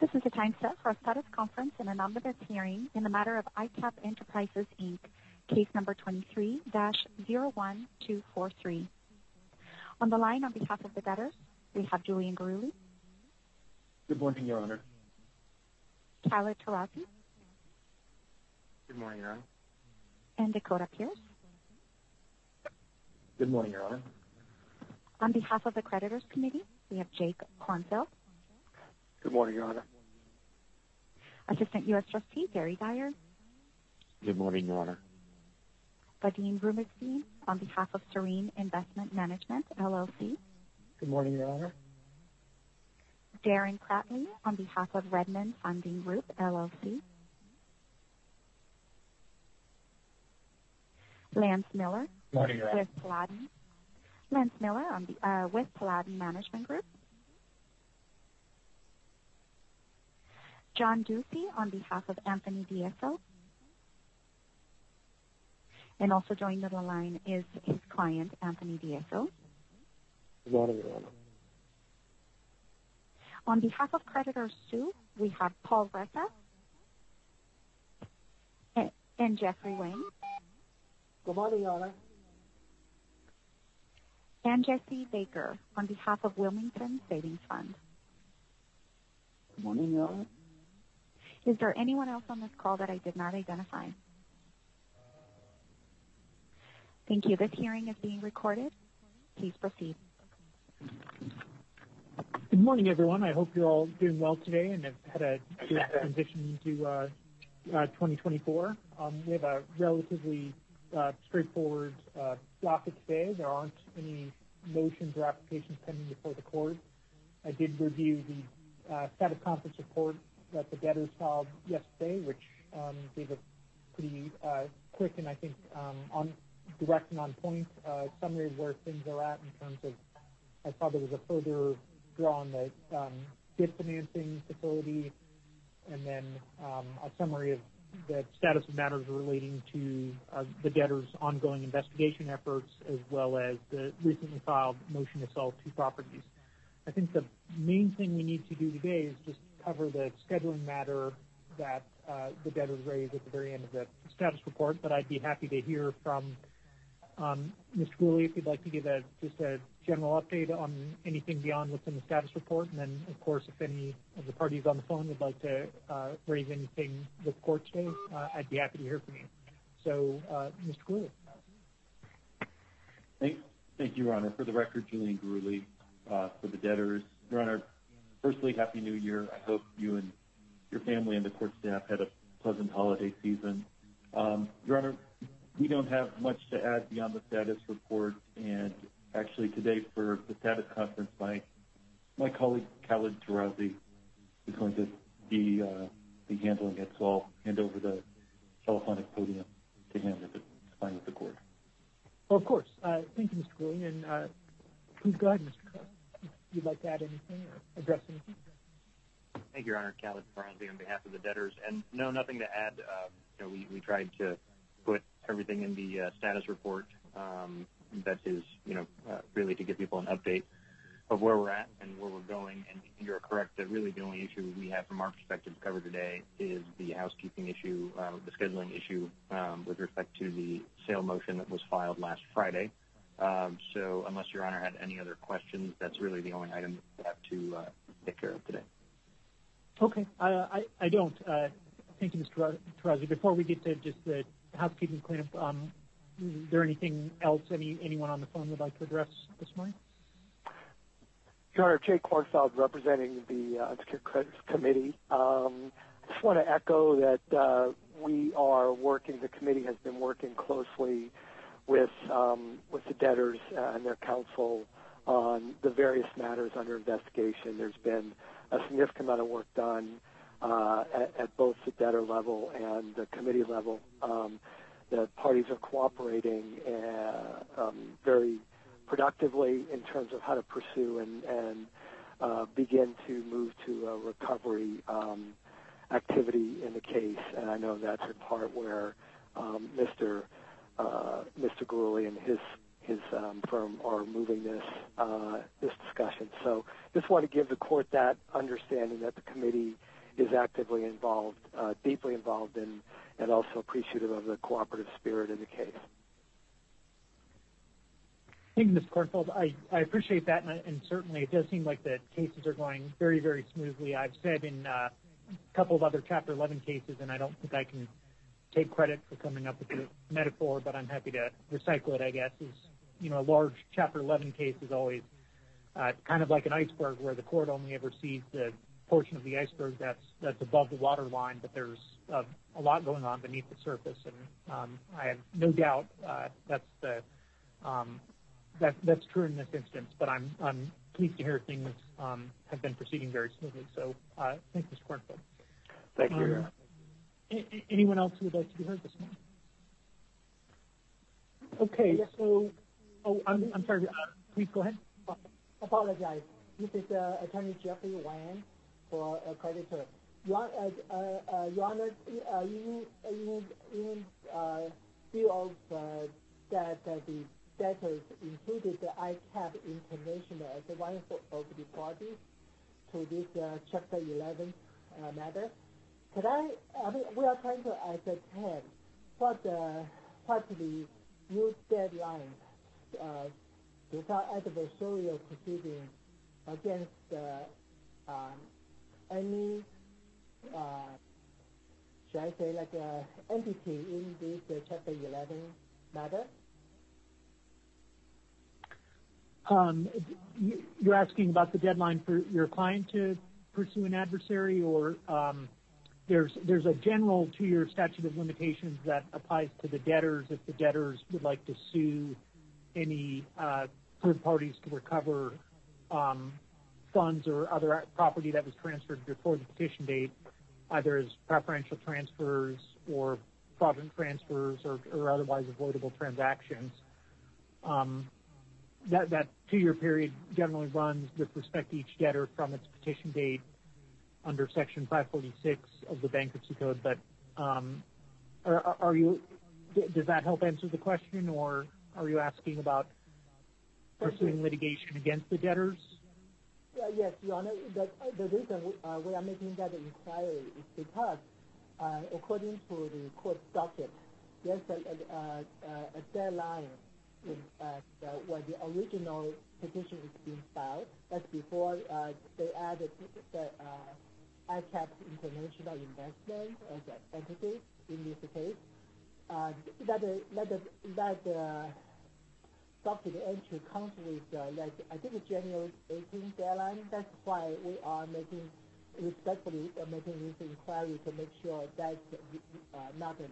This is the time set for a status conference in an omnibus hearing in the matter of ICAP Enterprises, Inc., case number 23-01243. On the line on behalf of the debtors, we have Julian Guruli. Good morning, Your Honor. Khaled Tarazi. Good morning, Your Honor. And Dakota Pierce. Good morning, Your Honor. On behalf of the creditors committee, we have Jake Kornfeld. Good morning, Your Honor. Assistant U.S. Trustee Gary Dyer. Good morning, Your Honor. Vadim Rubenstein on behalf of Serene Investment Management, LLC. Good morning, Your Honor. Darren Kratley on behalf of Redmond Funding Group, LLC. Lance Miller. Morning, Your Honor. With Paladin. Lance Miller on the, uh, with Paladin Management Group. John Ducey on behalf of Anthony DSO. And also joined on the line is his client, Anthony DSO. Good morning, Your Honor. On behalf of creditors Sue, we have Paul Ressa and, and Jeffrey Wayne. Good morning, Your Honor. And Jesse Baker on behalf of Wilmington Savings Fund. Good morning, Your Honor. Is there anyone else on this call that I did not identify? Thank you. This hearing is being recorded. Please proceed. Good morning, everyone. I hope you're all doing well today and have had a good transition into uh, uh, 2024. Um, we have a relatively uh, straightforward uh, docket today. There aren't any motions or applications pending before the court. I did review the uh, status conference report that the debtors filed yesterday, which um, gave a pretty uh, quick and I think um, on direct and on point uh, summary of where things are at in terms of. I saw there was a further draw on the um, debt financing facility, and then um, a summary of the status of matters relating to uh, the debtor's ongoing investigation efforts, as well as the recently filed motion to sell two properties. I think the main thing we need to do today is just cover the scheduling matter that uh, the debtors raised at the very end of the status report, but I'd be happy to hear from um, Mr. Guruli if you'd like to give just a general update on anything beyond what's in the status report. And then, of course, if any of the parties on the phone would like to uh, raise anything with the court today, uh, I'd be happy to hear from you. So, Mr. Guruli. Thank you, Your Honor. For the record, Julian Guruli for the debtors. Your Honor, firstly, Happy New Year. I hope you and your family and the court staff had a pleasant holiday season. Um, your Honor, we don't have much to add beyond the status report. And actually today for the status conference, my my colleague Khaled Tarazi is going to be uh, be handling it. So I'll hand over the telephonic podium to him if it's fine with the court. Well, of course. Uh, thank you, Mr. Guruli. And uh, please go ahead, Mr. You'd like to add anything or address anything. Thank you, Your Honor. Khaled on behalf of the debtors. And no, nothing to add. Um, we, tried to put everything in the uh, status report. Um, that is, you know, uh, really to give people an update of where we're at and where we're going. And you're correct that really the only issue we have from our perspective to cover today is the housekeeping issue, uh, the scheduling issue um, with respect to the sale motion that was filed last Friday. Um, so unless Your Honor had any other questions, that's really the only item we have to uh, take care of today. Okay. Uh, I, I don't. Uh, thank you, Mr. Tarazi. Before we get to just the housekeeping cleanup, um, is there anything else anyone on the phone would like to address this morning? Your Honor, Jay Kornfeld representing the uh, Unsecured Credit Committee. Um, I just want to echo that uh, we are working, the committee has been working closely with um, with the debtors and their counsel on the various matters under investigation. There's been a significant amount of work done uh, at, at both the debtor level and the committee level. Um, the parties are cooperating uh, um, very productively in terms of how to pursue and, and uh, begin to move to a recovery um, activity in the case. And I know that's in part where um, Mr. Uh, Mr. Guruli and his his um, firm are moving this uh, this discussion. So just want to give the court that understanding that the committee is actively involved, uh, deeply involved in, and also appreciative of the cooperative spirit in the case. Thank you, Mr. Kornfeld. I, I appreciate that, and, and, certainly it does seem like the cases are going very, very smoothly. I've said in uh, a couple of other Chapter 11 cases, and I don't think I can take credit for coming up with the metaphor, but I'm happy to recycle it, I guess, is, you know, a large Chapter 11 case is always uh, kind of like an iceberg where the court only ever sees the portion of the iceberg that's that's above the water line, but there's uh, a lot going on beneath the surface, and um, I have no doubt uh, that's the um, that, that's true in this instance, but I'm, I'm pleased to hear things um, have been proceeding very smoothly. So uh, thanks, Mr. Kornfeld. Thank you. Anyone else who would like to be heard this morning? Okay, so, oh, I'm, I'm sorry, uh, please go ahead. I Apologize. This is uh, Attorney Jeffrey Wang for a creditor. Uh, uh, Your Honor, in, view of that the debtors included the ICAP International as one of the parties to this Chapter 11 uh, matter. Could I, mean, we are trying to ascertain what, uh, what the new deadline uh, to adversarial proceeding against uh, um, any, uh, should I say, like uh, entity in this uh, Chapter 11 matter? Um, you're asking about the deadline for your client to pursue an adversary, or um, there's a general two-year statute of limitations that applies to the debtors if the debtors would like to sue any uh, third parties to recover um, funds or other property that was transferred before the petition date, either as preferential transfers or fraudulent transfers or, otherwise avoidable transactions. Um, that two-year period generally runs with respect to each debtor from its petition date under Section 546 of the Bankruptcy Code. But um, are, are you? Does that help answer the question, or are you asking about pursuing litigation against the debtors? Uh, yes, Your Honor. The, reason we, uh, are making that inquiry is because, uh, according to the court docket, there's a, deadline in, when the original petition is being filed. That's before they added the uh, ICAP International Investment as an entity in this case. Uh, that that that uh, document entry comes with uh, like I think January 18th deadline. That's why we are making respectfully uh, making this inquiry to make sure that's uh, not the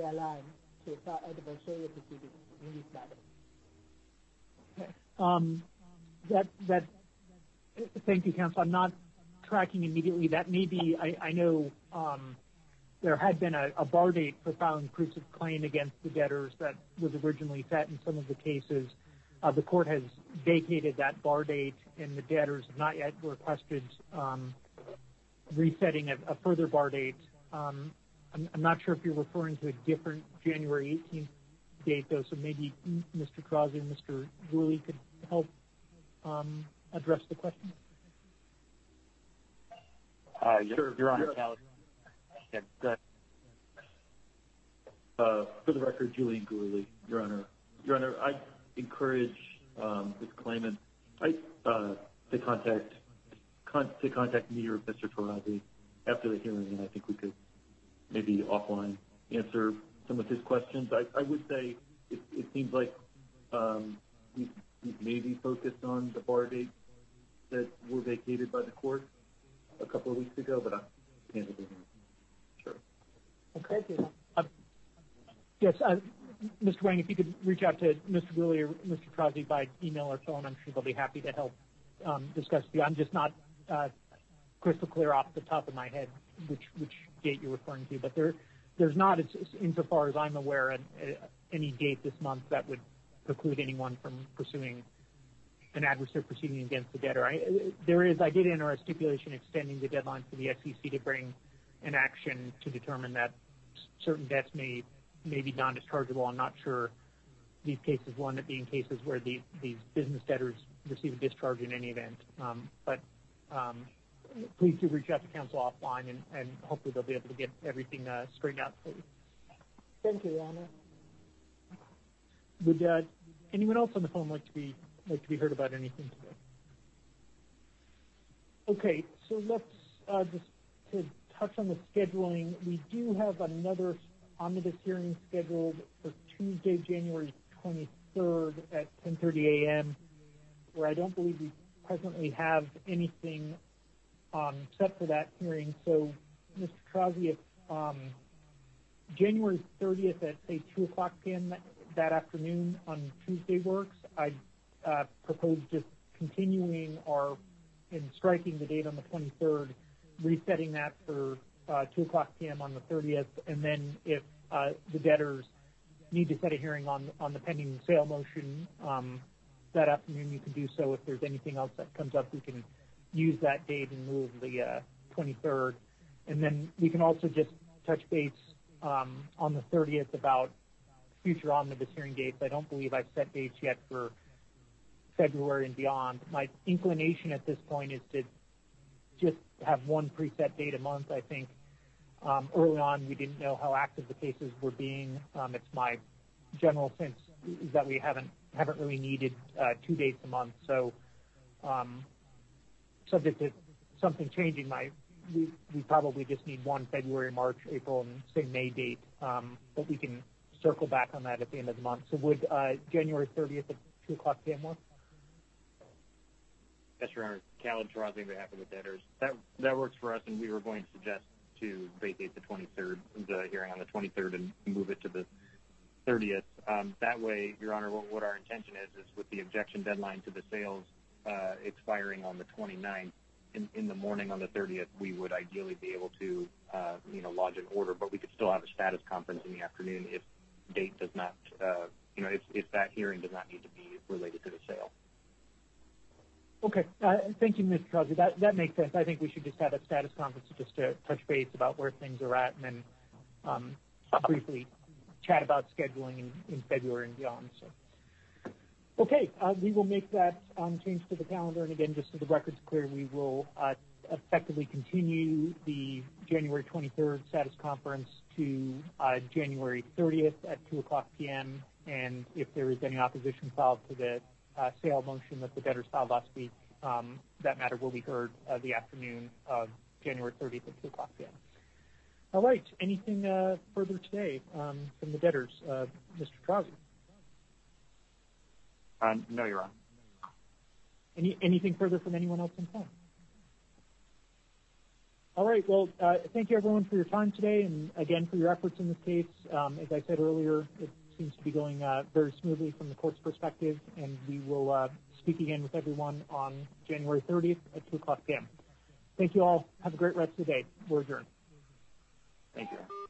deadline to file adversarial proceedings in this matter. Um, that that thank you, counsel. I'm not tracking immediately. That may be. I, know um, there had been a, bar date for filing proofs of claim against the debtors that was originally set in some of the cases. Uh, the court has vacated that bar date, and the debtors have not yet requested um, resetting a, further bar date. Um, I'm, not sure if you're referring to a different January 18th date, though, so maybe Mr. Crosby and Mr. Guruli could help address the question. Uh. Your Honor, Cal. Yeah, go ahead. Uh, for the record, Julian Guruli, Your Honor. Your Honor, I encourage um, this claimant uh, to contact to contact me or Mr. Tarazi after the hearing, and I think we could maybe offline answer some of his questions. I would say it seems like um, he's maybe focused on the bar dates that were vacated by the court a couple of weeks ago, but I can't agree Sure. Okay. Uh, yes, uh, Mr. Wang, if you could reach out to Mr. Guruli or Mr. Tarazi by email or phone, I'm sure they'll be happy to help um, discuss. I'm just not uh, crystal clear off the top of my head which date you're referring to, but there there's not, insofar as I'm aware, any date this month that would preclude anyone from pursuing an adversary proceeding against the debtor. There is, I did enter a stipulation extending the deadline for the SEC to bring an action to determine that certain debts may be non-dischargeable. I'm not sure these cases, one that being cases where these business debtors receive a discharge in any event. Um, but um, please do reach out to counsel offline, and hopefully they'll be able to get everything straightened out for you. Thank you, Your Honor. Would anyone else on the phone like to be heard about anything today? Okay, so let's uh, just to touch on the scheduling. We do have another omnibus hearing scheduled for Tuesday, January 23rd at 10.30 a.m., where I don't believe we presently have anything um, set for that hearing. So, Mr. Tarazi, if um, January 30th at, say, 2 o'clock p.m. that afternoon on Tuesday works, I'd Uh, propose just continuing our, and striking the date on the 23rd, resetting that for uh, 2 o'clock p.m. on the 30th, and then if uh, the debtors need to set a hearing on the pending sale motion um, that afternoon, you can do so. If there's anything else that comes up, we can use that date and move the 23rd. And then we can also just touch base um, on the 30th about future omnibus hearing dates. I don't believe I've set dates yet for February and beyond. My inclination at this point is to just have one preset date a month. I think um, early on we didn't know how active the cases were being. Um, it's my general sense that we haven't really needed uh, two dates a month. So, um, subject to something changing, we probably just need one February, March, April, and say May date, but we can circle back on that at the end of the month. So would uh, January 30th at 2 o'clock p.m. work? Yes, Your Honor. Khaled Tarazi on behalf of the debtors. That that works for us, and we were going to suggest to vacate the 23rd, the hearing on the 23rd, and move it to the 30th. Um, that way, Your Honor, what our intention is, is with the objection deadline to the sales uh, expiring on the 29th, in the morning on the 30th, we would ideally be able to uh, you know, lodge an order, but we could still have a status conference in the afternoon if date does not, uh, you know, if that hearing does not need to be related to the sale. Okay. Uh, thank you, Mr. Tarazi. That makes sense. I think we should just have a status conference just to touch base about where things are at and then um, briefly chat about scheduling in February and beyond. Okay. Uh, we will make that um, change to the calendar, and again, just so the record's clear, we will uh, effectively continue the January 23rd status conference to January 30th at 2 o'clock p.m., and if there is any opposition filed to the Uh, sale motion that the debtors filed last week, um, that matter will be heard uh, the afternoon of January 30th at 2 o'clock p.m. All right. Anything uh, further today um, from the debtors? Mr. Tarazi? No, Your Honor. Anything further from anyone else in court? All right. Well, thank you, everyone, for your time today and, again, for your efforts in this case. Um, as I said earlier, seems to be going uh, very smoothly from the court's perspective, and we will uh, speak again with everyone on January 30th at 2 o'clock p.m. Thank you all. Have a great rest of the day. We're adjourned. Thank you.